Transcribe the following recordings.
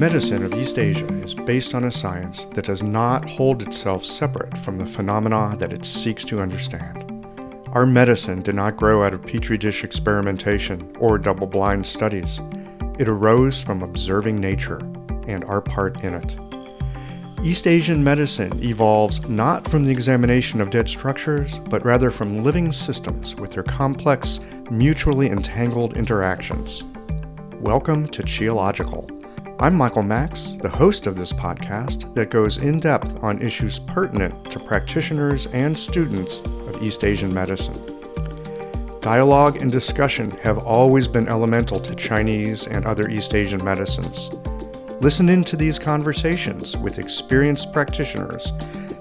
medicine of East Asia is based on a science that does not hold itself separate from the phenomena that it seeks to understand. Our medicine did not grow out of petri dish experimentation or double blind studies. It arose from observing nature and our part in it. East Asian medicine evolves not from the examination of dead structures, but rather from living systems with their complex, mutually entangled interactions. Welcome to Qiological I'm Michael Max, the host of this podcast that goes in depth on issues pertinent to practitioners and students of East Asian medicine. Dialogue and discussion have always been elemental to Chinese and other East Asian medicines. Listen in to these conversations with experienced practitioners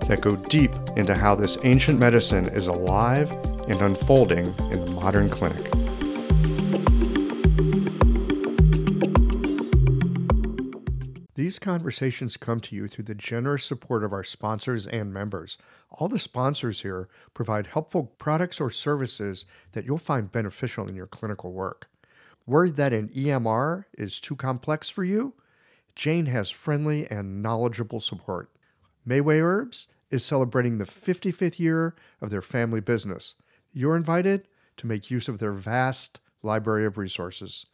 that go deep into how this ancient medicine is alive and unfolding in the modern clinic. These conversations come to you through the generous support of our sponsors and members. All the sponsors here provide helpful products or services that you'll find beneficial in your clinical work. Worried that an EMR is too complex for you? Jane has friendly and knowledgeable support. Mayway Herbs is celebrating the 55th year of their family business. You're invited to make use of their vast library of resources.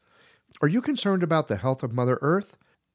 Are you concerned about the health of Mother Earth?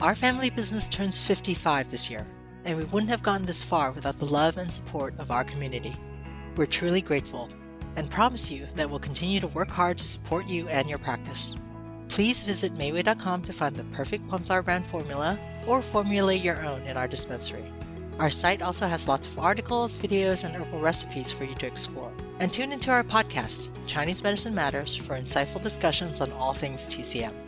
Our family business turns 55 this year, and we wouldn't have gotten this far without the love and support of our community. We're truly grateful and promise you that we'll continue to work hard to support you and your practice. Please visit Mayway.com to find the perfect Plumflower brand formula or formulate your own in our dispensary. Our site also has lots of articles, videos, and herbal recipes for you to explore. And tune into our podcast, Chinese Medicine Matters, for insightful discussions on all things TCM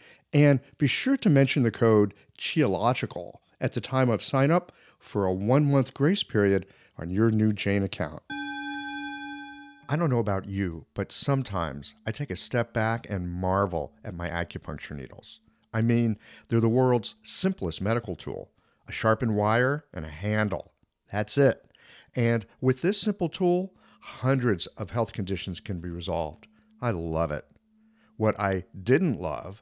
And be sure to mention the code Qiological at the time of sign up for a one month grace period on your new Jane account. I don't know about you, but sometimes I take a step back and marvel at my acupuncture needles. I mean, they're the world's simplest medical tool a sharpened wire and a handle. That's it. And with this simple tool, hundreds of health conditions can be resolved. I love it. What I didn't love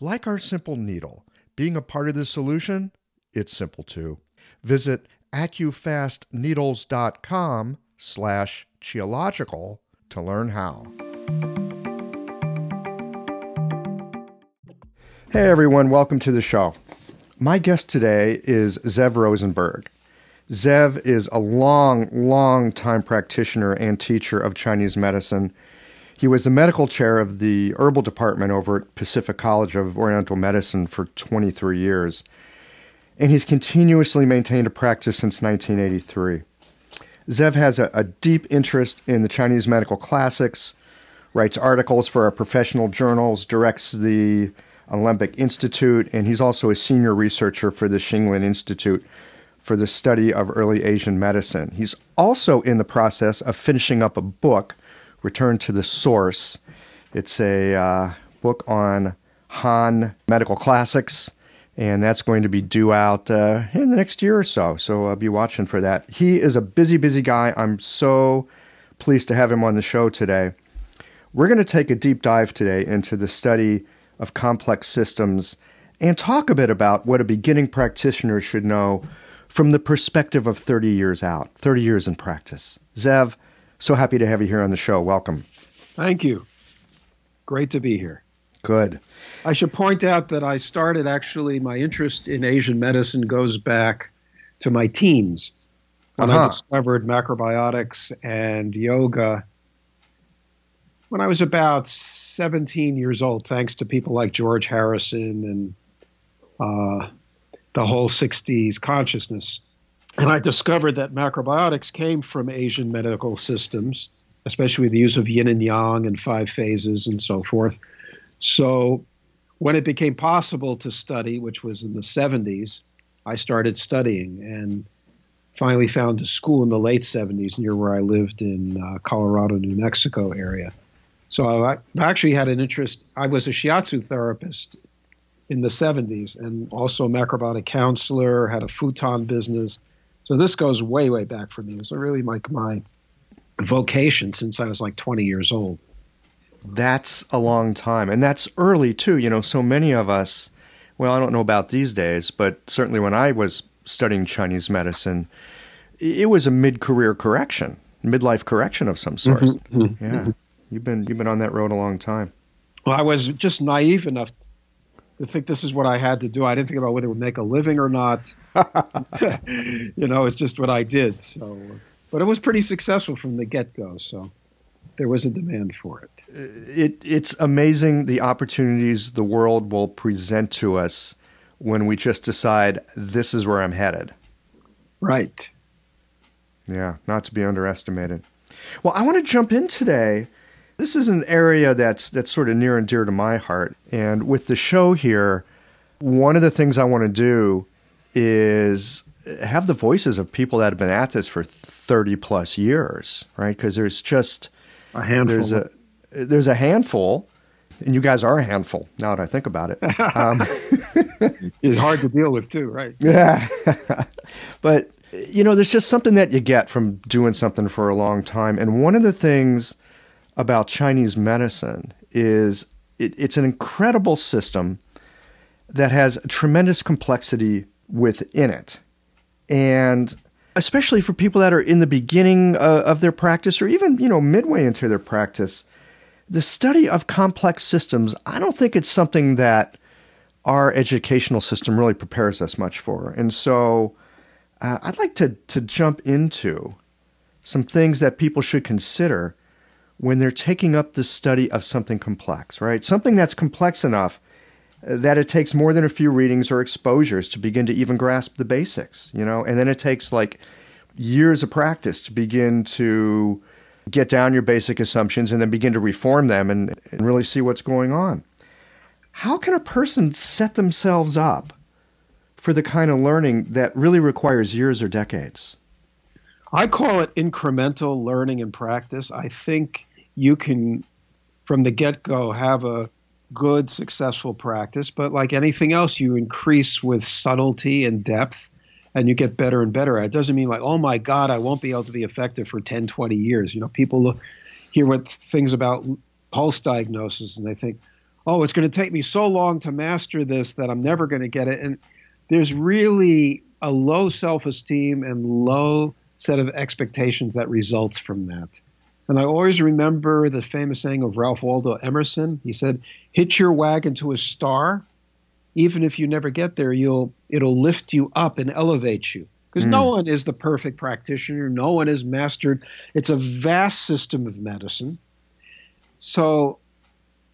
Like our simple needle, being a part of the solution, it's simple too. Visit AccuFastNeedles.com slash qiological to learn how. Hey everyone, welcome to the show. My guest today is Zev Rosenberg. Zev is a long, long time practitioner and teacher of Chinese medicine. He was the medical chair of the herbal department over at Pacific College of Oriental Medicine for 23 years. And he's continuously maintained a practice since 1983. Zev has a, a deep interest in the Chinese medical classics, writes articles for our professional journals, directs the Olympic Institute, and he's also a senior researcher for the Xinglin Institute for the study of early Asian medicine. He's also in the process of finishing up a book, Return to the Source. It's a uh, book on Han medical classics, and that's going to be due out uh, in the next year or so. So I'll be watching for that. He is a busy, busy guy. I'm so pleased to have him on the show today. We're going to take a deep dive today into the study of complex systems and talk a bit about what a beginning practitioner should know from the perspective of 30 years out, 30 years in practice. Zev, so happy to have you here on the show. Welcome. Thank you. Great to be here. Good. I should point out that I started actually, my interest in Asian medicine goes back to my teens when uh-huh. I discovered macrobiotics and yoga when I was about 17 years old, thanks to people like George Harrison and uh, the whole 60s consciousness. And I discovered that macrobiotics came from Asian medical systems, especially the use of yin and yang and five phases and so forth. So when it became possible to study, which was in the 70s, I started studying and finally found a school in the late 70s near where I lived in uh, Colorado, New Mexico area. So I actually had an interest. I was a shiatsu therapist in the 70s and also a macrobiotic counselor, had a futon business. So this goes way, way back for me. It was really like my vocation since I was like 20 years old. That's a long time. And that's early too. You know, so many of us, well, I don't know about these days, but certainly when I was studying Chinese medicine, it was a mid career correction, midlife correction of some sort. Mm-hmm. mm-hmm. Yeah. Mm-hmm. You've been you've been on that road a long time. Well, I was just naive enough to think this is what I had to do. I didn't think about whether it would make a living or not. you know, it's just what I did. So, but it was pretty successful from the get go. So there was a demand for it. Uh, it it's amazing the opportunities the world will present to us when we just decide this is where I'm headed. Right. Yeah, not to be underestimated. Well, I want to jump in today this is an area that's that's sort of near and dear to my heart. And with the show here, one of the things I want to do is have the voices of people that have been at this for 30 plus years, right? Because there's just a handful. There's a there's a handful, and you guys are a handful. Now that I think about it, um, it's hard to deal with too, right? Yeah, but you know, there's just something that you get from doing something for a long time, and one of the things about Chinese medicine is it, it's an incredible system that has tremendous complexity within it. And especially for people that are in the beginning uh, of their practice or even, you know, midway into their practice, the study of complex systems, I don't think it's something that our educational system really prepares us much for. And so uh, I'd like to, to jump into some things that people should consider when they're taking up the study of something complex, right? Something that's complex enough uh, that it takes more than a few readings or exposures to begin to even grasp the basics, you know? And then it takes like years of practice to begin to get down your basic assumptions and then begin to reform them and, and really see what's going on. How can a person set themselves up for the kind of learning that really requires years or decades? I call it incremental learning and practice. I think you can, from the get go, have a good, successful practice. But like anything else, you increase with subtlety and depth and you get better and better. At it doesn't mean like, oh my God, I won't be able to be effective for 10, 20 years. You know, people look, hear what things about pulse diagnosis and they think, oh, it's going to take me so long to master this that I'm never going to get it. And there's really a low self esteem and low set of expectations that results from that. And I always remember the famous saying of Ralph Waldo Emerson. He said, "Hit your wagon to a star, even if you never get there, you'll it'll lift you up and elevate you." Because mm. no one is the perfect practitioner. No one is mastered. It's a vast system of medicine. So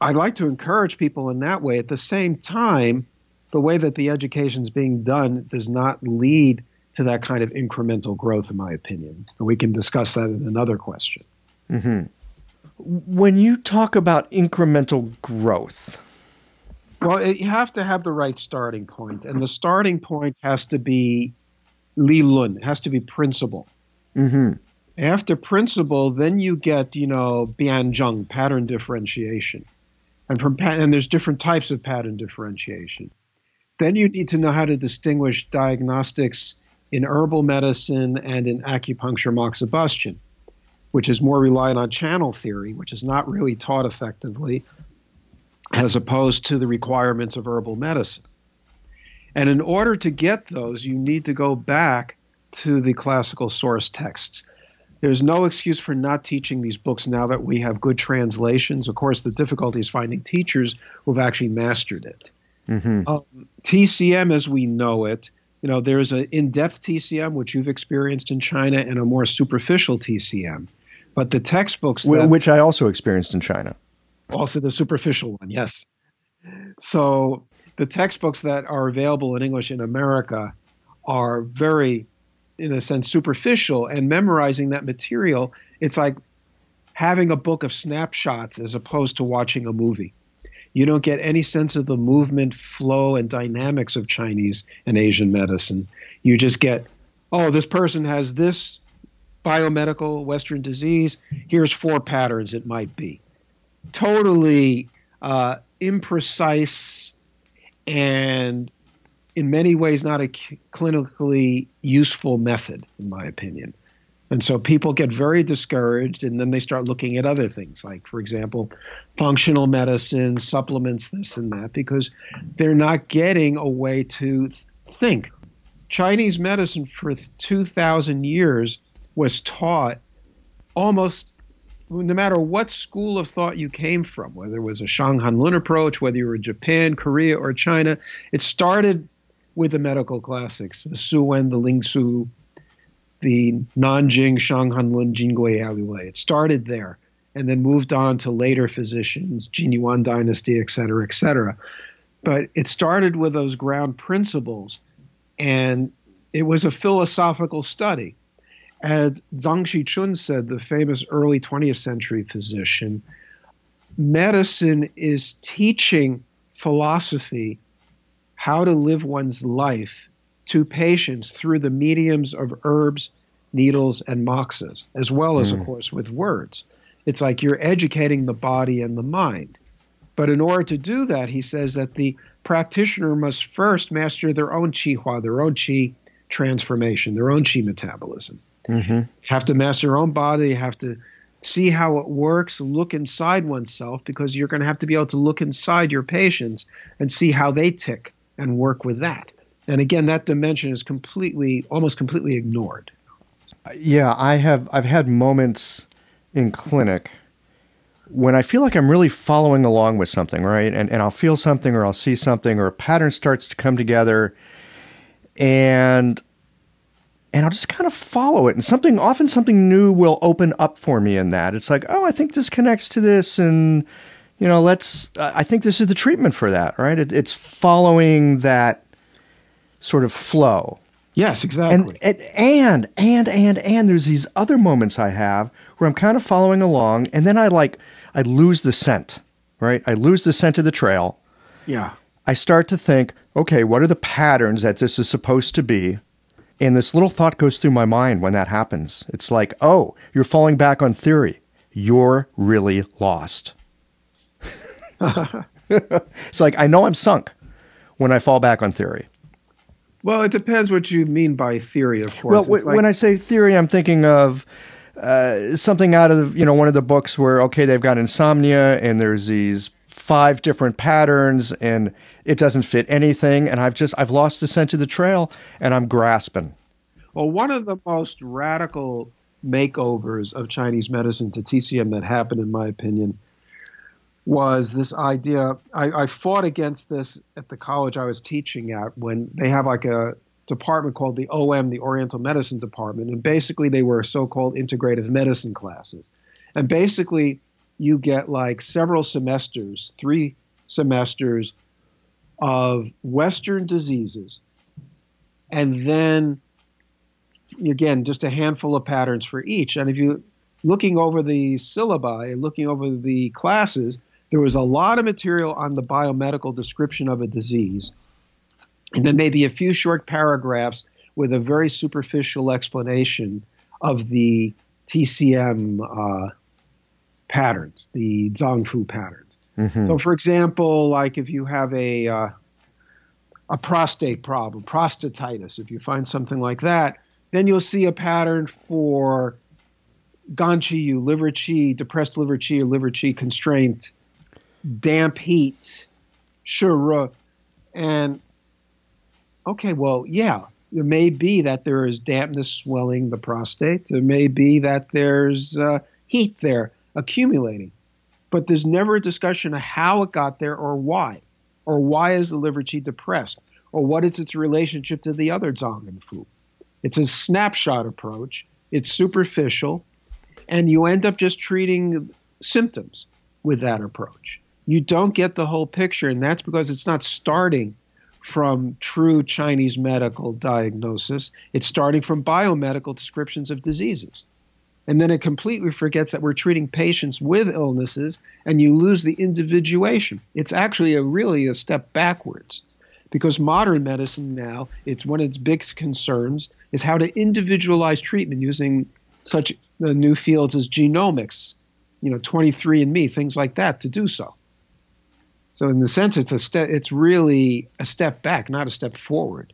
I'd like to encourage people in that way. At the same time, the way that the education is being done does not lead to that kind of incremental growth, in my opinion. And we can discuss that in another question. Mm-hmm. When you talk about incremental growth, well, it, you have to have the right starting point, and the starting point has to be Li Lun, it has to be principle. Mm-hmm. After principle, then you get, you know, Bianzheng, pattern differentiation. And from and there's different types of pattern differentiation. Then you need to know how to distinguish diagnostics in herbal medicine and in acupuncture moxibustion, which is more reliant on channel theory, which is not really taught effectively, as opposed to the requirements of herbal medicine. And in order to get those, you need to go back to the classical source texts. There's no excuse for not teaching these books now that we have good translations. Of course, the difficulty is finding teachers who've actually mastered it. Mm-hmm. Um, TCM, as we know it, you know, there's an in-depth TCM which you've experienced in China, and a more superficial TCM. But the textbooks, that, which I also experienced in China, also the superficial one, yes. So the textbooks that are available in English in America are very, in a sense, superficial. And memorizing that material, it's like having a book of snapshots as opposed to watching a movie. You don't get any sense of the movement, flow, and dynamics of Chinese and Asian medicine. You just get, oh, this person has this biomedical Western disease. Here's four patterns it might be. Totally uh, imprecise and in many ways not a clinically useful method, in my opinion. And so people get very discouraged, and then they start looking at other things, like, for example, functional medicine, supplements, this and that, because they're not getting a way to think. Chinese medicine for 2,000 years was taught almost no matter what school of thought you came from, whether it was a Shanghan Lun approach, whether you were Japan, Korea, or China, it started with the medical classics, the Su Wen, the Ling Shu, the Nanjing, Shanghan Lun, Jingui Yaolue. It started there and then moved on to later physicians, Jin Yuan dynasty, et cetera, et cetera. But it started with those ground principles and it was a philosophical study. As Zhang Xichun said, the famous early 20th century physician, medicine is teaching philosophy how to live one's life to patients through the mediums of herbs, needles, and moxas, as well as, mm. of hmm. course, with words. It's like you're educating the body and the mind. But in order to do that, he says that the practitioner must first master their own qi hua, their own qi transformation, their own qi metabolism. Mm-hmm. Have to master your own body. You have to see how it works, look inside oneself, because you're going to have to be able to look inside your patients and see how they tick and work with that. And again, that dimension is completely, almost completely ignored. Yeah, I have. I've had moments in clinic when I feel like I'm really following along with something, right? And and I'll feel something, or I'll see something, or a pattern starts to come together, and and I'll just kind of follow it. And something, often something new will open up for me in that. It's like, oh, I think this connects to this. And, you know, let's, uh, I think this is the treatment for that, right? It, it's following that sort of flow. Yes, exactly. And, and, and, and, and there's these other moments I have where I'm kind of following along. And then I like, I lose the scent, right? I lose the scent of the trail. Yeah. I start to think, okay, what are the patterns that this is supposed to be? And this little thought goes through my mind when that happens. It's like, oh, you're falling back on theory. You're really lost. it's like, I know I'm sunk when I fall back on theory. Well, it depends what you mean by theory, of course. Well, w- like- when I say theory, I'm thinking of uh, something out of you know one of the books where okay, they've got insomnia and there's these five different patterns and it doesn't fit anything and I've just I've lost the scent of the trail and I'm grasping. Well, one of the most radical makeovers of Chinese medicine to TCM that happened, in my opinion, was this idea. I, I, fought against this at the college I was teaching at when they have like a department called the OM, the Oriental Medicine Department, and basically they were so-called integrative medicine classes, and basically you get like several semesters, three semesters of Western diseases, and then again just a handful of patterns for each. And if you looking over the syllabi and looking over the classes, there was a lot of material on the biomedical description of a disease, and then maybe a few short paragraphs with a very superficial explanation of the TCM uh, patterns, the Zangfu patterns. Mm-hmm. So, for example, like if you have a uh, a prostate problem, prostatitis, if you find something like that, then you'll see a pattern for Ganqiyu, liver qi, depressed liver qi, or liver qi constraint, damp heat, shi re, and okay, well, yeah, there may be that there is dampness swelling the prostate. There may be that there's uh, heat there accumulating. But there's never a discussion of how it got there or why. Or why is the liver qi depressed? Or what is its relationship to the other Zang Fu? It's a snapshot approach. It's superficial. And you end up just treating symptoms with that approach. You don't get the whole picture, and that's because it's not starting from true Chinese medical diagnosis. It's starting from biomedical descriptions of diseases. And then it completely forgets that we're treating patients with illnesses and you lose the individuation. It's actually a really a step backwards because modern medicine now, it's one of its big concerns is how to individualize treatment using such uh, new fields as genomics, you know, 23andMe, things like that to do so. So in the sense, it's a step. It's really a step back, not a step forward.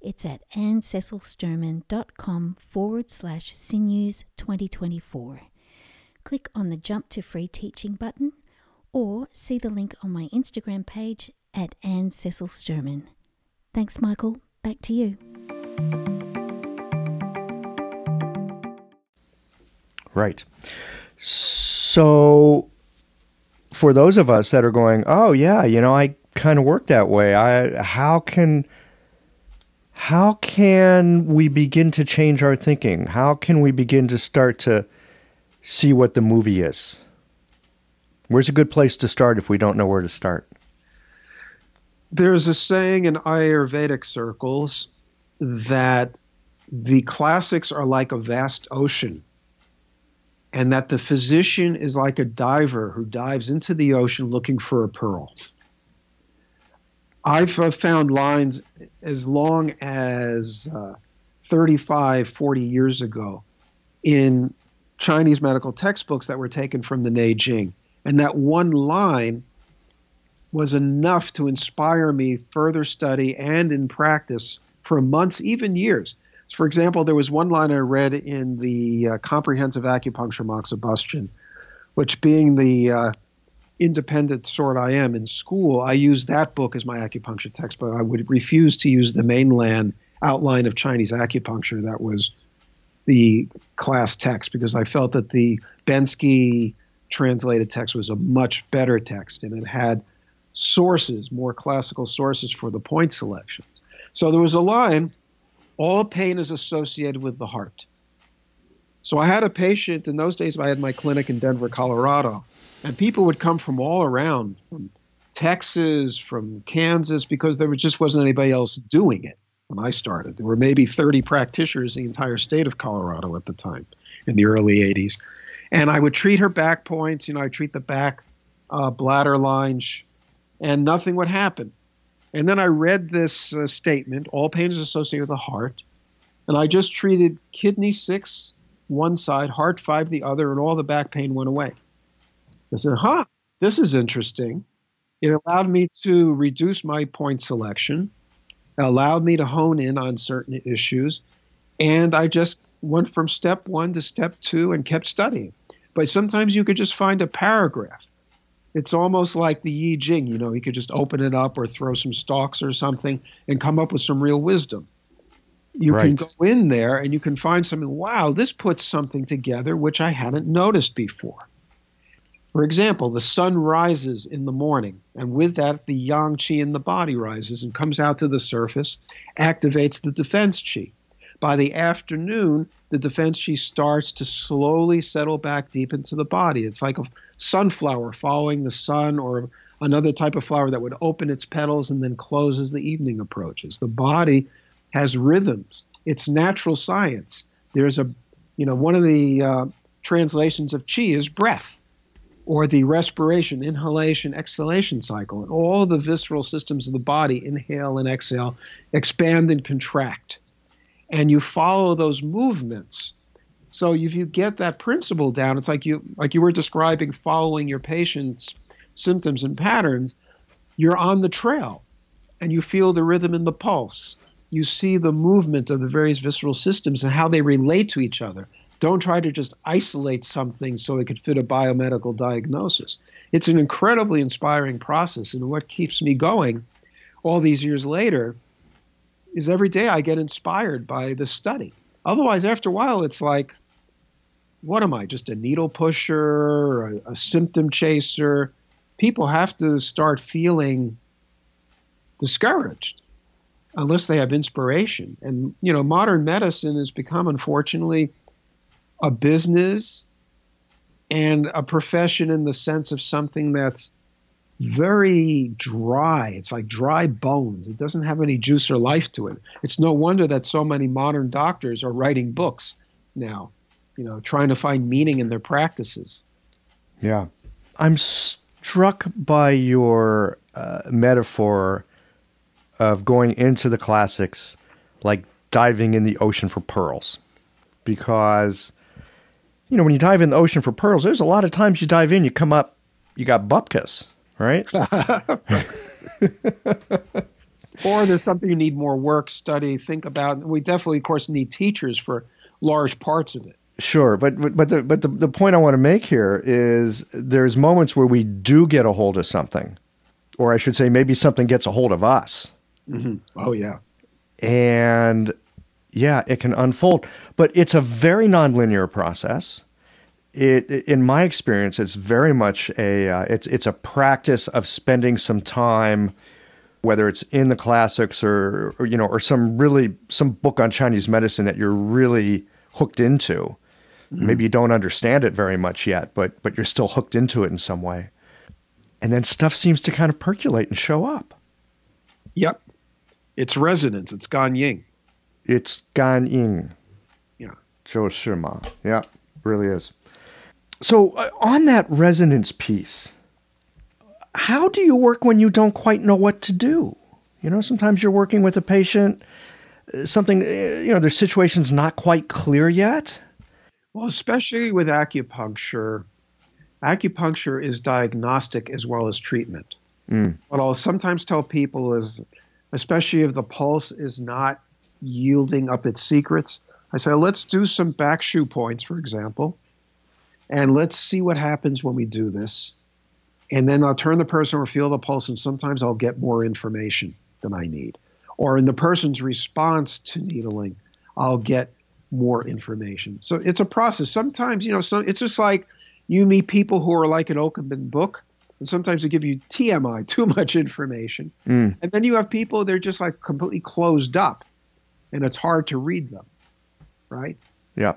It's at annececilsturman.com forward slash sinews 2024. Click on the Jump to Free Teaching button or see the link on my Instagram page at Anne Cecil Sturman. Thanks, Michael. Back to you. Right. So, for those of us that are going, oh yeah, you know, I kind of work that way. I how can how can we begin to change our thinking? How can we begin to start to see what the movie is? Where's a good place to start if we don't know where to start? There's a saying in Ayurvedic circles that the classics are like a vast ocean and that the physician is like a diver who dives into the ocean looking for a pearl. I've uh, found lines as long as uh, 35, 40 years ago in Chinese medical textbooks that were taken from the Neijing. And that one line was enough to inspire me further study and in practice for months, even years. For example, there was one line I read in the uh, Comprehensive Acupuncture Moxibustion, which being the uh, independent sort I am in school, I used that book as my acupuncture textbook. I would refuse to use the mainland outline of Chinese acupuncture that was the class text because I felt that the Bensky translated text was a much better text and it had sources, more classical sources for the point selections. So there was a line all pain is associated with the heart. So I had a patient in those days. I had my clinic in Denver, Colorado, and people would come from all around, from Texas, from Kansas, because there just wasn't anybody else doing it when I started. There were maybe 30 practitioners in the entire state of Colorado at the time in the early 80s. And I would treat her back points. You know, I treat the back uh, bladder lines, and nothing would happen. And then I read this uh, statement all pain is associated with the heart. And I just treated kidney six one side, heart five the other, and all the back pain went away. I said, huh, this is interesting. It allowed me to reduce my point selection, allowed me to hone in on certain issues, and I just went from step one to step two and kept studying. But sometimes you could just find a paragraph. It's almost like the Yi Jing, you know, you could just open it up or throw some stalks or something and come up with some real wisdom. You right. can go in there and you can find something, wow, this puts something together which I hadn't noticed before. For example, the sun rises in the morning, and with that, the yang qi in the body rises and comes out to the surface, activates the defense qi. By the afternoon, the defense qi starts to slowly settle back deep into the body. It's like a sunflower following the sun or another type of flower that would open its petals and then close as the evening approaches. The body has rhythms. It's natural science. There's a, you know, one of the uh, translations of qi is breath or the respiration, inhalation, exhalation cycle. And all the visceral systems of the body, inhale and exhale, expand and contract and you follow those movements. So if you get that principle down, it's like you like you were describing following your patient's symptoms and patterns, you're on the trail and you feel the rhythm in the pulse. You see the movement of the various visceral systems and how they relate to each other. Don't try to just isolate something so it could fit a biomedical diagnosis. It's an incredibly inspiring process, and what keeps me going all these years later is every day I get inspired by the study. Otherwise, after a while, it's like, what am I? Just a needle pusher, a, a symptom chaser? People have to start feeling discouraged unless they have inspiration. And, you know, modern medicine has become, unfortunately, a business and a profession in the sense of something that's very dry. It's like dry bones. It doesn't have any juice or life to it. It's no wonder that so many modern doctors are writing books now, you know, trying to find meaning in their practices. Yeah. I'm struck by your uh, metaphor of going into the classics like diving in the ocean for pearls. Because, you know, when you dive in the ocean for pearls, there's a lot of times you dive in, you come up, you got bupkis right? or there's something you need more work, study, think about. We definitely, of course, need teachers for large parts of it. Sure, but but the but the, the point I want to make here is there's moments where we do get a hold of something, or I should say, maybe something gets a hold of us. Mm-hmm. Oh yeah, and yeah, it can unfold, but it's a very nonlinear process it, in my experience, it's very much a uh, it's it's a practice of spending some time, whether it's in the classics or, or, you know or some really some book on Chinese medicine that you're really hooked into. Mm-hmm. Maybe you don't understand it very much yet, but but you're still hooked into it in some way, and then stuff seems to kind of percolate and show up. Yep, it's resonance. It's gan ying. It's gan ying. Yeah. 就是嘛. Yeah, really is. So, uh, on that resonance piece, how do you work when you don't quite know what to do? You know, sometimes you're working with a patient, uh, something, uh, you know, their situation's not quite clear yet. Well, especially with acupuncture, acupuncture is diagnostic as well as treatment. Mm. What I'll sometimes tell people is, especially if the pulse is not yielding up its secrets, I say, let's do some back shu points, for example and let's see what happens when we do this. And then I'll turn the person or feel the pulse, and sometimes I'll get more information than I need. Or in the person's response to needling, I'll get more information. So it's a process. Sometimes, you know, so it's just like you meet people who are like an open book, and sometimes they give you TMI, too much information. Mm. And then you have people, they're just like completely closed up, and it's hard to read them, right? Yeah.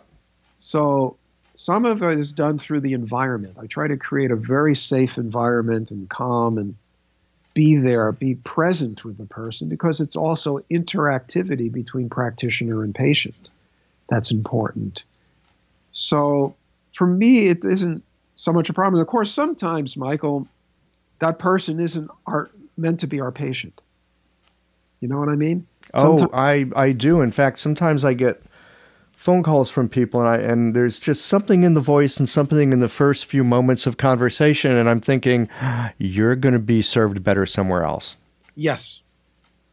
So some of it is done through the environment. I try to create a very safe environment and calm and be there, be present with the person because it's also interactivity between practitioner and patient. That's important. So for me, it isn't so much a problem. Of course, sometimes, Michael, that person isn't our, meant to be our patient. You know what I mean? Sometimes, oh, I, I do. In fact, sometimes I get phone calls from people and I and there's just something in the voice and something in the first few moments of conversation and I'm thinking you're going to be served better somewhere else. Yes.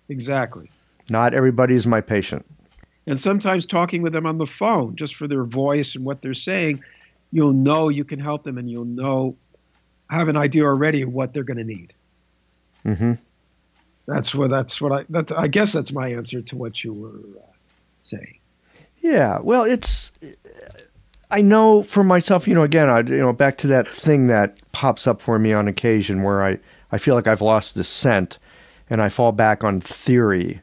Exactly. Not everybody's my patient. And sometimes talking with them on the phone just for their voice and what they're saying, you'll know you can help them and you'll know have an idea already what they're going to need. Mhm. That's what that's what I that I guess that's my answer to what you were uh, saying. Yeah, well, it's. I know for myself, you know, again, I, you know, back to that thing that pops up for me on occasion where I, I feel like I've lost the scent and I fall back on theory.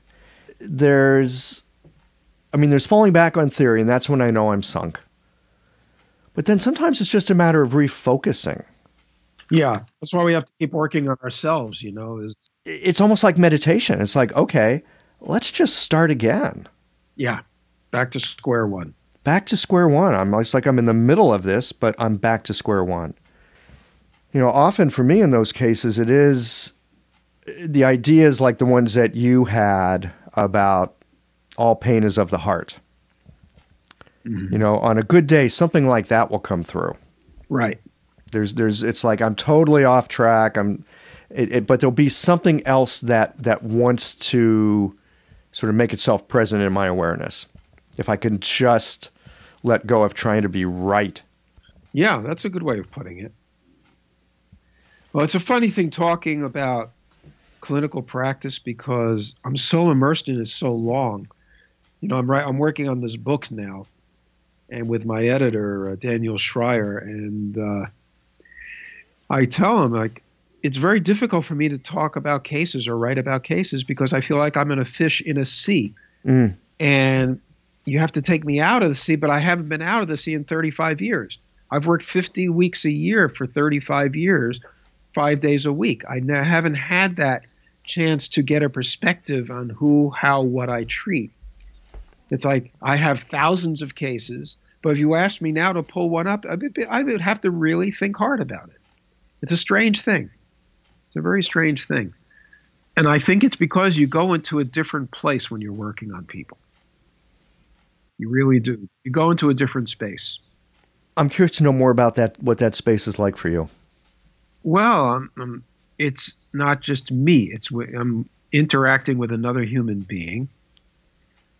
There's, I mean, there's falling back on theory, and that's when I know I'm sunk. But then sometimes it's just a matter of refocusing. Yeah, that's why we have to keep working on ourselves, you know, is it's almost like meditation. It's like, okay, let's just start again. Yeah back to square one. Back to square one. I'm it's like I'm in the middle of this, but I'm back to square one. You know, often for me in those cases, it is the ideas like the ones that you had about all pain is of the heart. Mm-hmm. You know, on a good day, something like that will come through. Right. There's, there's, it's like I'm totally off track. I'm, it, it, but there'll be something else that that wants to sort of make itself present in my awareness if I can just let go of trying to be right. Yeah, that's a good way of putting it. Well, it's a funny thing talking about clinical practice because I'm so immersed in it so long. You know, I'm right. I'm working on this book now, and with my editor uh, Daniel Schreier, and uh, I tell him like it's very difficult for me to talk about cases or write about cases because I feel like I'm in a fish in a sea, mm. and you have to take me out of the sea, but I haven't been out of the sea in 35 years. I've worked 50 weeks a year for 35 years, five days a week. I haven't had that chance to get a perspective on who, how, what I treat. It's like I have thousands of cases, but if you asked me now to pull one up, I would, I would have to really think hard about it. It's a strange thing. It's a very strange thing. And I think it's because you go into a different place when you're working on people. You really do. You go into a different space. I'm curious to know more about that. What that space is like for you. Well, um, um, it's not just me. It's I'm interacting with another human being.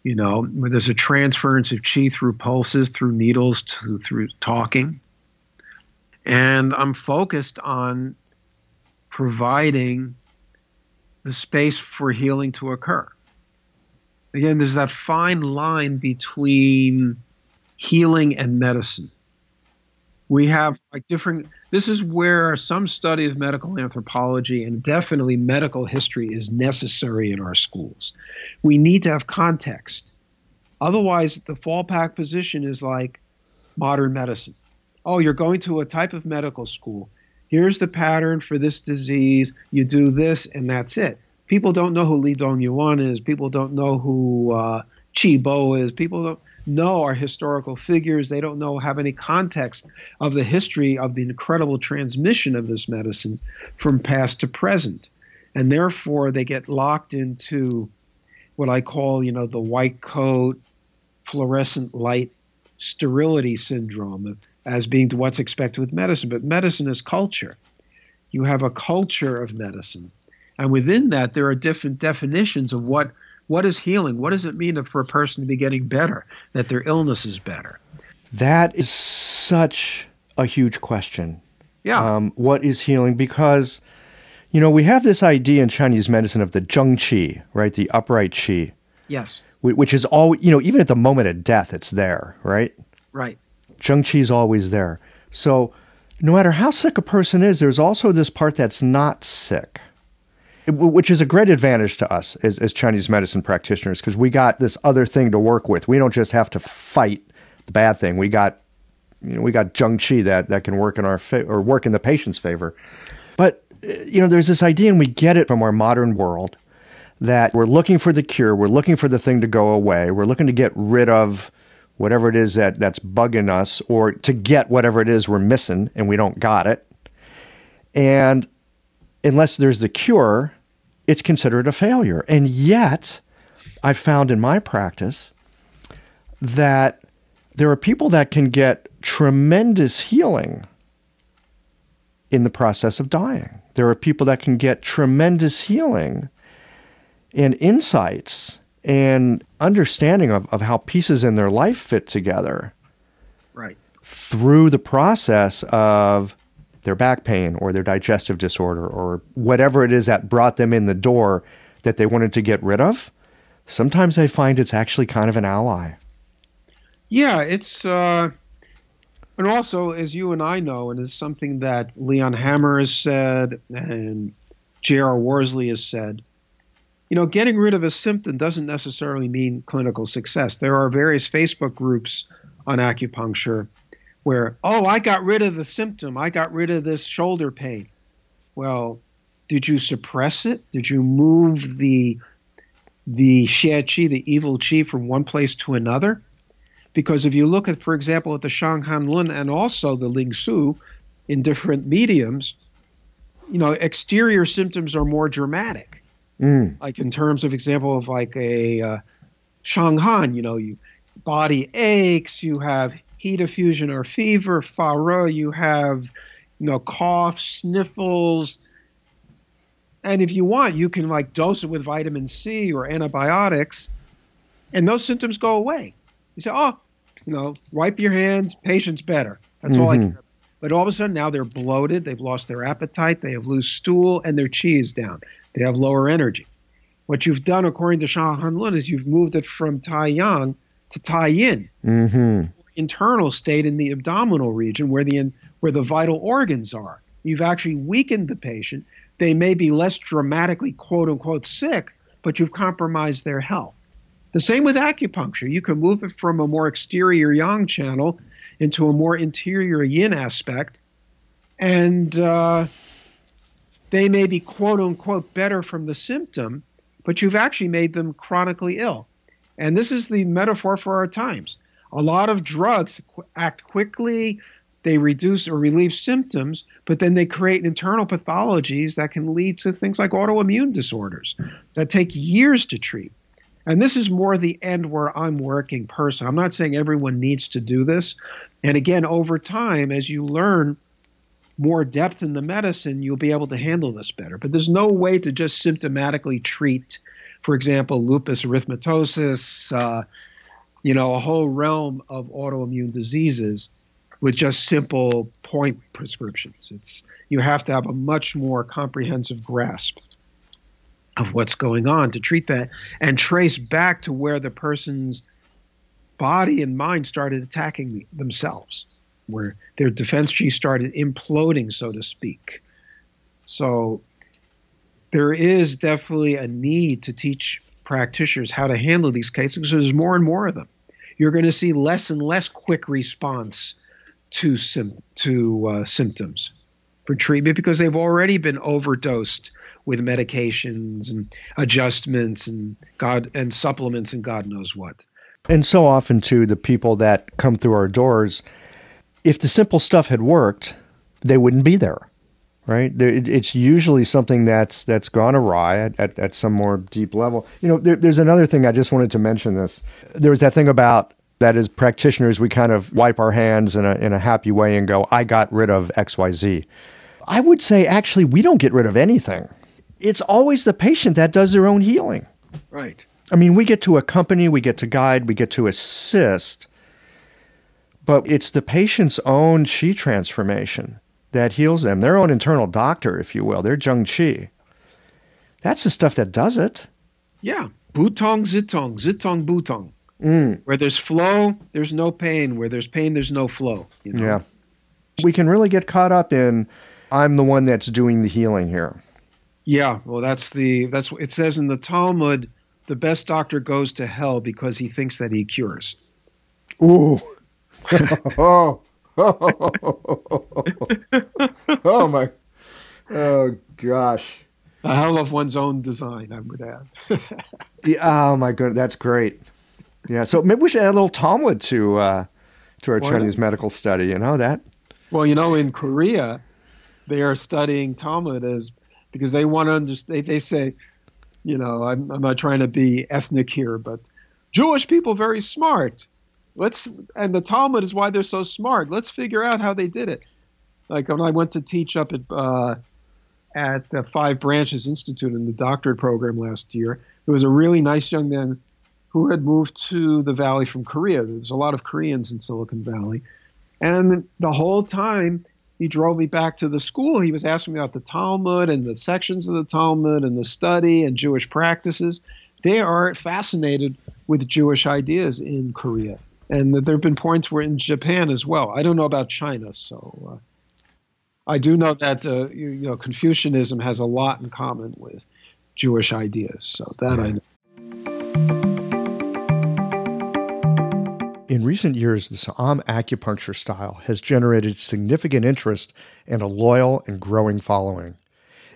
You know, where there's a transference of chi through pulses, through needles, to, through talking, and I'm focused on providing the space for healing to occur again, there's that fine line between healing and medicine. We have like different, this is where some study of medical anthropology and definitely medical history is necessary in our schools. We need to have context. Otherwise, the fallback position is like modern medicine. Oh, you're going to a type of medical school. Here's the pattern for this disease. You do this, and that's it people don't know who Li Dongyuan is. People don't know who uh, Qi Bo is. People don't know our historical figures. They don't know have any context of the history of the incredible transmission of this medicine from past to present, and therefore they get locked into what I call, you know, the white coat, fluorescent light sterility syndrome as being what's expected with medicine. But medicine is culture. You have a culture of medicine and within that, there are different definitions of what what is healing. What does it mean for a person to be getting better, that their illness is better? That is such a huge question. Yeah. Um, what is healing? Because, you know, we have this idea in Chinese medicine of the zheng qi, right? The upright qi. Yes. Which is all, you know, even at the moment of death, it's there, right? Right. Zheng qi is always there. So, no matter how sick a person is, there's also this part that's not sick which is a great advantage to us as, as Chinese medicine practitioners because we got this other thing to work with. We don't just have to fight the bad thing. We got you know, we got Zheng Qi that that can work in our fa- or work in the patient's favor. But uh, you know, there's this idea, and we get it from our modern world that we're looking for the cure, we're looking for the thing to go away, we're looking to get rid of whatever it is that that's bugging us, or to get whatever it is we're missing and we don't got it. And unless there's the cure, it's considered a failure. And yet, I've found in my practice that there are people that can get tremendous healing in the process of dying. There are people that can get tremendous healing and insights and understanding of, of how pieces in their life fit together. Right. Through the process of their back pain or their digestive disorder or whatever it is that brought them in the door that they wanted to get rid of. Sometimes they find it's actually kind of an ally. Yeah, it's uh, and also as you and I know, and it's something that Leon Hammer has said and J.R. Worsley has said. You know, getting rid of a symptom doesn't necessarily mean clinical success. There are various Facebook groups on acupuncture where, oh, I got rid of the symptom. I got rid of this shoulder pain. Well, did you suppress it? Did you move the the xie qi, the evil qi, from one place to another? Because if you look at, for example, at the Shanghan Lun and also the Ling Shu in different mediums, you know, exterior symptoms are more dramatic. Mm. Like in terms of example of like a uh, Shang Han, you know, you body aches, you have heat effusion or fever, fa you have, you know, cough, sniffles, and if you want, you can like dose it with vitamin C or antibiotics, and those symptoms go away. You say, oh, you know, wipe your hands, patient's better. That's mm-hmm. all I mm-hmm. care. But all of a sudden now they're bloated, they've lost their appetite, they have loose stool, and their chi is down. They have lower energy. What you've done, according to Shang Han Lun, is you've moved it from Tai Yang to Tai Yin, mm-hmm. Internal state in the abdominal region where the where the vital organs are. You've actually weakened the patient. They may be less dramatically quote unquote sick, but you've compromised their health. The same with acupuncture. You can move it from a more exterior yang channel into a more interior yin aspect, and uh, they may be quote unquote better from the symptom, but you've actually made them chronically ill. And this is the metaphor for our times. A lot of drugs act quickly, they reduce or relieve symptoms, but then they create internal pathologies that can lead to things like autoimmune disorders that take years to treat. And this is more the end where I'm working person. I'm not saying everyone needs to do this. And again, over time, as you learn more depth in the medicine, you'll be able to handle this better. But there's no way to just symptomatically treat, for example, lupus erythematosus, uh, you know, a whole realm of autoimmune diseases with just simple point prescriptions. It's you have to have a much more comprehensive grasp of what's going on to treat that and trace back to where the person's body and mind started attacking themselves, where their defense chi started imploding, so to speak. So there is definitely a need to teach practitioners how to handle these cases because there's more and more of them. You're going to see less and less quick response to sim- to uh, symptoms for treatment because they've already been overdosed with medications and adjustments and God and supplements and God knows what. And so often too, the people that come through our doors, if the simple stuff had worked, they wouldn't be there, right? It's usually something that's that's gone awry at, at, at some more deep level. You know, there, there's another thing I just wanted to mention. This there was that thing about that as practitioners we kind of wipe our hands in a in a happy way and go, I got rid of X Y Z. I would say actually we don't get rid of anything it's always the patient that does their own healing. Right. I mean, we get to accompany, we get to guide, we get to assist, but it's the patient's own chi transformation that heals them, their own internal doctor, if you will, their Zheng Qi. That's the stuff that does it. Yeah. Butong, zitong, zitong, butong. Mm. Where there's flow, there's no pain. Where there's pain, there's no flow. You know? Yeah. We can really get caught up in, I'm the one that's doing the healing here. Yeah, well, that's the that's it says in the Talmud, the best doctor goes to hell because he thinks that he cures. Ooh, oh. Oh my. Oh gosh. A hell of one's own design, I would add. yeah, oh my goodness, that's great. Yeah, so maybe we should add a little Talmud to uh, to our Why Chinese not? medical study. You know that? Well, you know, in Korea, they are studying Talmud as because they want to understand. They, they say, you know, I'm, I'm not trying to be ethnic here, but Jewish people very smart. Let's and the Talmud is why they're so smart. Let's figure out how they did it. Like when I went to teach up at uh, at the Five Branches Institute in the doctorate program last year, there was a really nice young man who had moved to the valley from Korea. There's a lot of Koreans in Silicon Valley, and the whole time he drove me back to the school. He was asking me about the Talmud and the sections of the Talmud and the study and Jewish practices. They are fascinated with Jewish ideas in Korea. And there have been points where in Japan as well. I don't know about China, so uh, I do know that uh, you, you, know Confucianism has a lot in common with Jewish ideas. So that I know. In recent years, the Sa'am acupuncture style has generated significant interest and a loyal and growing following.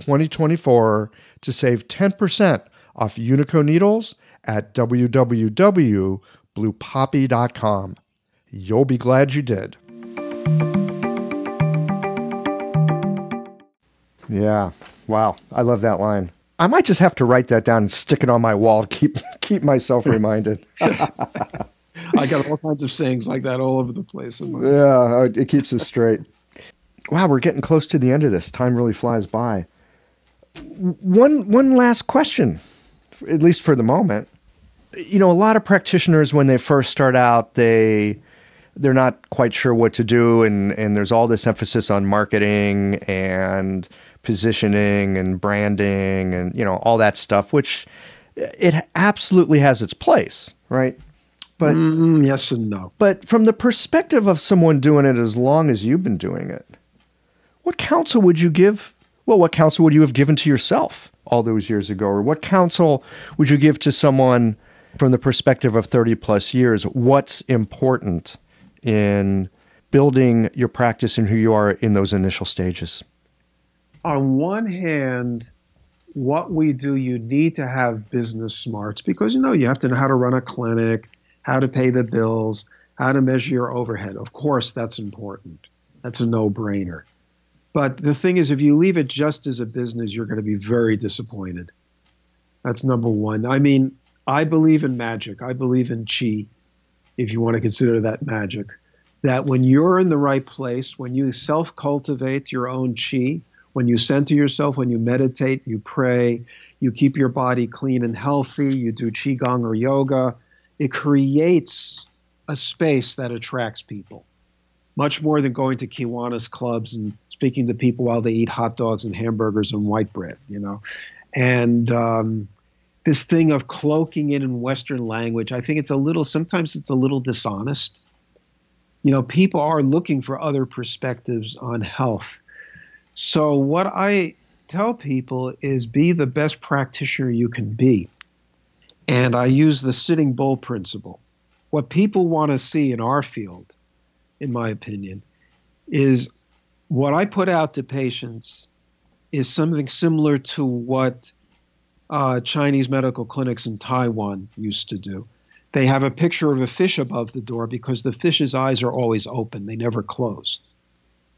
QI2024 to save 10% off Unico needles at www.bluepoppy.com. You'll be glad you did. Yeah. Wow. I love that line. I might just have to write that down and stick it on my wall to keep keep myself reminded. I got all kinds of sayings like that all over the place. Yeah, it keeps us straight. Wow, we're getting close to the end of this. Time really flies by. One one last question, at least for the moment. You know, a lot of practitioners when they first start out, they they're not quite sure what to do, and and there's all this emphasis on marketing and positioning and branding and you know all that stuff, which it absolutely has its place, right? But mm, yes and no. But from the perspective of someone doing it as long as you've been doing it, what counsel would you give? Well, what counsel would you have given to yourself all those years ago? Or what counsel would you give to someone from the perspective of 30 plus years? What's important in building your practice and who you are in those initial stages? On one hand, what we do, you need to have business smarts because you know you have to know how to run a clinic, how to pay the bills, how to measure your overhead. Of course, that's important. That's a no brainer. But the thing is, if you leave it just as a business, you're going to be very disappointed. That's number one. I mean, I believe in magic. I believe in chi, if you want to consider that magic. That when you're in the right place, when you self cultivate your own chi, when you center yourself, when you meditate, you pray, you keep your body clean and healthy, you do qigong or yoga, it creates a space that attracts people much more than going to Kiwanis clubs and speaking to people while they eat hot dogs and hamburgers and white bread, you know. And um, this thing of cloaking it in Western language, I think it's a little, sometimes it's a little dishonest. You know, people are looking for other perspectives on health. So, what I tell people is be the best practitioner you can be. And I use the sitting bull principle. What people want to see in our field, in my opinion, is what I put out to patients is something similar to what uh, Chinese medical clinics in Taiwan used to do. They have a picture of a fish above the door because the fish's eyes are always open, they never close.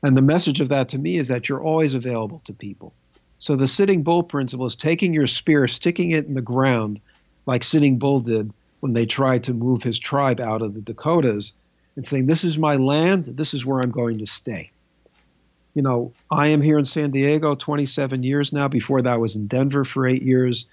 And the message of that to me is that you're always available to people. So the sitting bull principle is taking your spear, sticking it in the ground, like Sitting Bull did when they tried to move his tribe out of the Dakotas, and saying, This is my land, this is where I'm going to stay. You know, I am here in San Diego 27 years now. Before that, I was in Denver for eight years.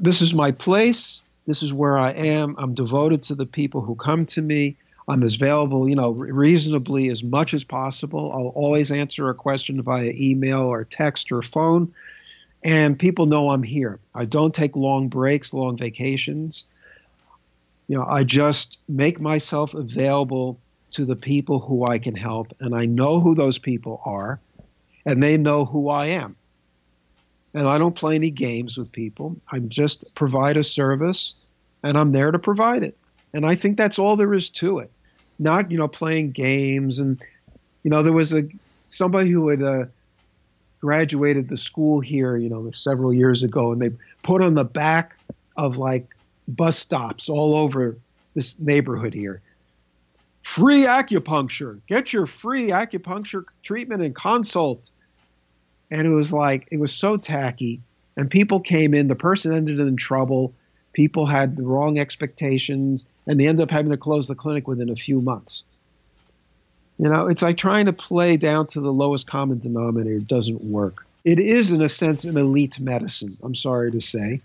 This is my place. This is where I am. I'm devoted to the people who come to me. I'm as available, you know, reasonably as much as possible. I'll always answer a question via email or text or phone. And people know I'm here. I don't take long breaks, long vacations. You know, I just make myself available to the people who I can help. And I know who those people are, and they know who I am. And I don't play any games with people. I just provide a service, and I'm there to provide it. And I think that's all there is to it not you know playing games and you know there was a somebody who had uh, graduated the school here you know several years ago and they put on the back of like bus stops all over this neighborhood here free acupuncture get your free acupuncture treatment and consult and it was like it was so tacky and people came in the person ended in trouble people had the wrong expectations and they ended up having to close the clinic within a few months. You know, it's like trying to play down to the lowest common denominator doesn't work. It is, in a sense, an elite medicine, I'm sorry to say.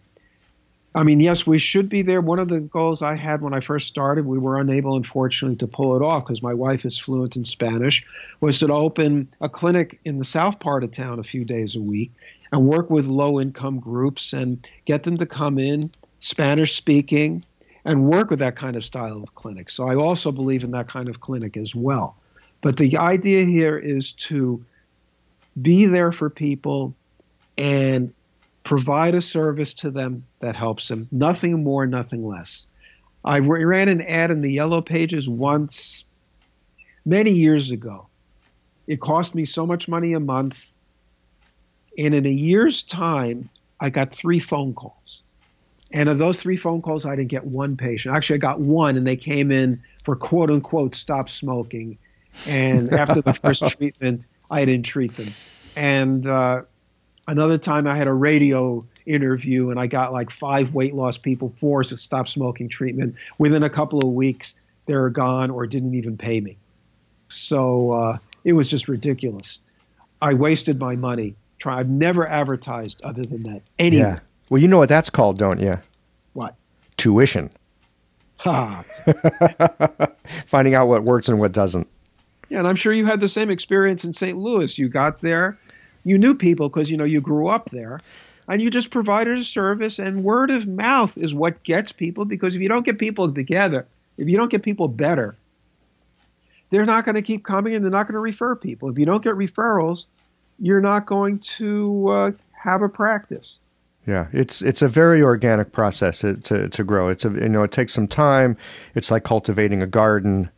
I mean, yes, we should be there. One of the goals I had when I first started, we were unable, unfortunately, to pull it off because my wife is fluent in Spanish, was to open a clinic in the south part of town a few days a week and work with low income groups and get them to come in, Spanish speaking, and work with that kind of style of clinic. So I also believe in that kind of clinic as well. But the idea here is to be there for people and provide a service to them that helps them. Nothing more, nothing less. I ran an ad in the Yellow Pages once, many years ago. It cost me so much money a month. And in a year's time, I got three phone calls. And of those three phone calls, I didn't get one patient. Actually, I got one, and they came in for quote unquote stop smoking. And after the first treatment, I didn't treat them. And uh, another time, I had a radio interview, and I got like five weight loss people forced to stop smoking treatment. Within a couple of weeks, they were gone or didn't even pay me. So uh, it was just ridiculous. I wasted my money. Try. I've never advertised other than that anywhere. Yeah. Well, you know what that's called, don't you? What? Tuition. Ha. Finding out what works and what doesn't. Yeah, and I'm sure you had the same experience in St. Louis. You got there, you knew people because you know you grew up there, and you just provided a service. And word of mouth is what gets people because if you don't get people together, if you don't get people better, they're not going to keep coming and they're not going to refer people. If you don't get referrals, you're not going to uh, have a practice. Yeah, it's it's a very organic process to, to, to grow. It's a you know it takes some time. It's like cultivating a garden,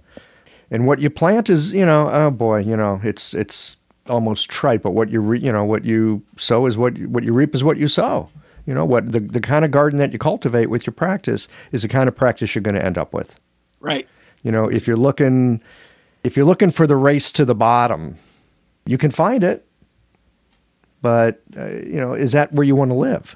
and what you plant is you know oh boy you know it's it's almost trite, but what you re, you know what you sow is what what you reap is what you sow. You know what the the kind of garden that you cultivate with your practice is the kind of practice you're going to end up with. Right. You know if you're looking if you're looking for the race to the bottom, you can find it but uh, you know, is that where you want to live?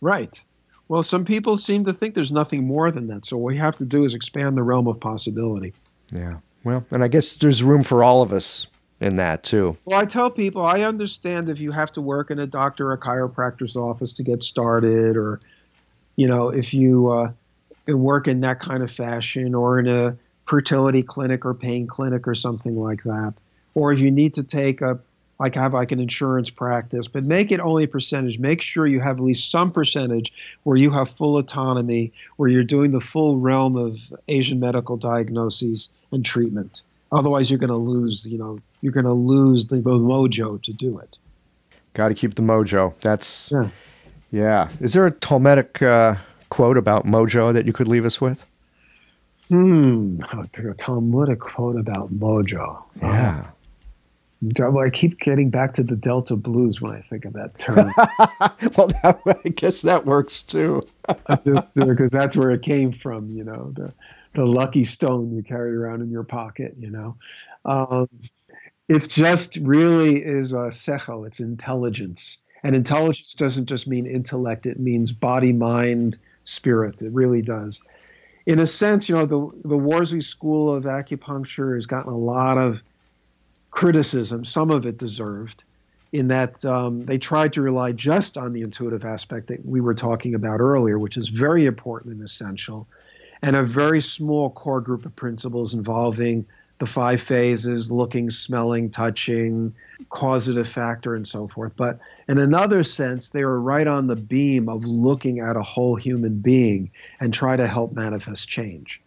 Right. Well, some people seem to think there's nothing more than that. So what we have to do is expand the realm of possibility. Yeah. Well, and I guess there's room for all of us in that too. Well, I tell people I understand if you have to work in a doctor or chiropractor's office to get started, or you know, if you uh, work in that kind of fashion, or in a fertility clinic or pain clinic or something like that, or if you need to take a like have like an insurance practice, but make it only a percentage. Make sure you have at least some percentage where you have full autonomy, where you're doing the full realm of Asian medical diagnoses and treatment. Otherwise, you're going to lose. You know, you're going to lose the, mojo to do it. Got to keep the mojo. That's yeah. yeah. Is there a Talmudic uh, quote about mojo that you could leave us with? Hmm, a Talmudic quote about mojo. Yeah. I keep getting back to the Delta blues when I think of that term. well, that, I guess that works too. Because that's where it came from, you know, the, the lucky stone you carry around in your pocket, you know. Um, It's just really is a sechel, it's intelligence. And intelligence doesn't just mean intellect, it means body, mind, spirit. It really does. In a sense, you know, the, the Worsley School of Acupuncture has gotten a lot of criticism, some of it deserved, in that um, they tried to rely just on the intuitive aspect that we were talking about earlier, which is very important and essential, and a very small core group of principles involving the five phases looking, smelling, touching, causative factor, and so forth. But in another sense, they were right on the beam of looking at a whole human being and try to help manifest change.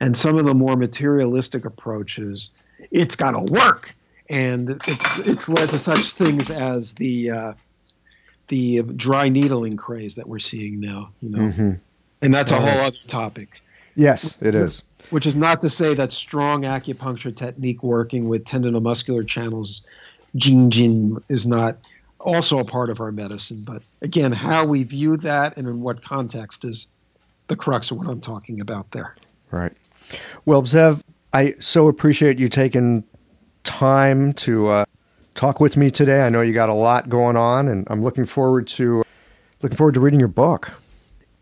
And some of the more materialistic approaches, it's got to work. And it's, it's led to such things as the uh, the dry needling craze that we're seeing now, you know. Mm-hmm. And that's a whole other topic. Yes, it is. Which is not to say that strong acupuncture technique working with tendinomuscular channels, jing jin, is not also a part of our medicine. But again, how we view that and in what context is the crux of what I'm talking about there. Right. Well, Zev, I so appreciate you taking time to uh, talk with me today. I know you got a lot going on, and I'm looking forward to looking forward to reading your book.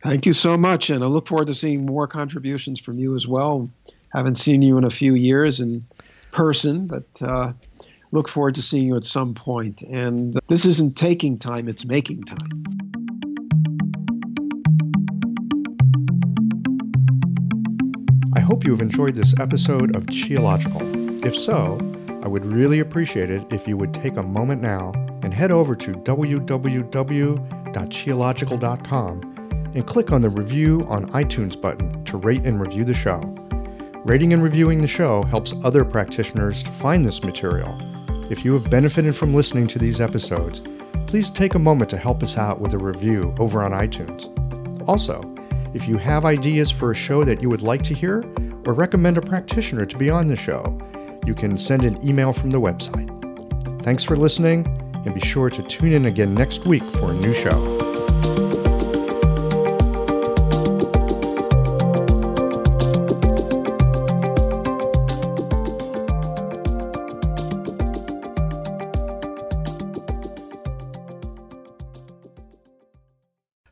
Thank you so much, and I look forward to seeing more contributions from you as well. Haven't seen you in a few years in person, but uh, look forward to seeing you at some point. And this isn't taking time; it's making time. I hope you have enjoyed this episode of Qiological. If so, I would really appreciate it if you would take a moment now and head over to www.qiological.com and click on the Review on iTunes button to rate and review the show. Rating and reviewing the show helps other practitioners to find this material. If you have benefited from listening to these episodes, please take a moment to help us out with a review over on iTunes. Also, if you have ideas for a show that you would like to hear or recommend a practitioner to be on the show, you can send an email from the website. Thanks for listening, and be sure to tune in again next week for a new show.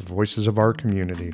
the voices of our community.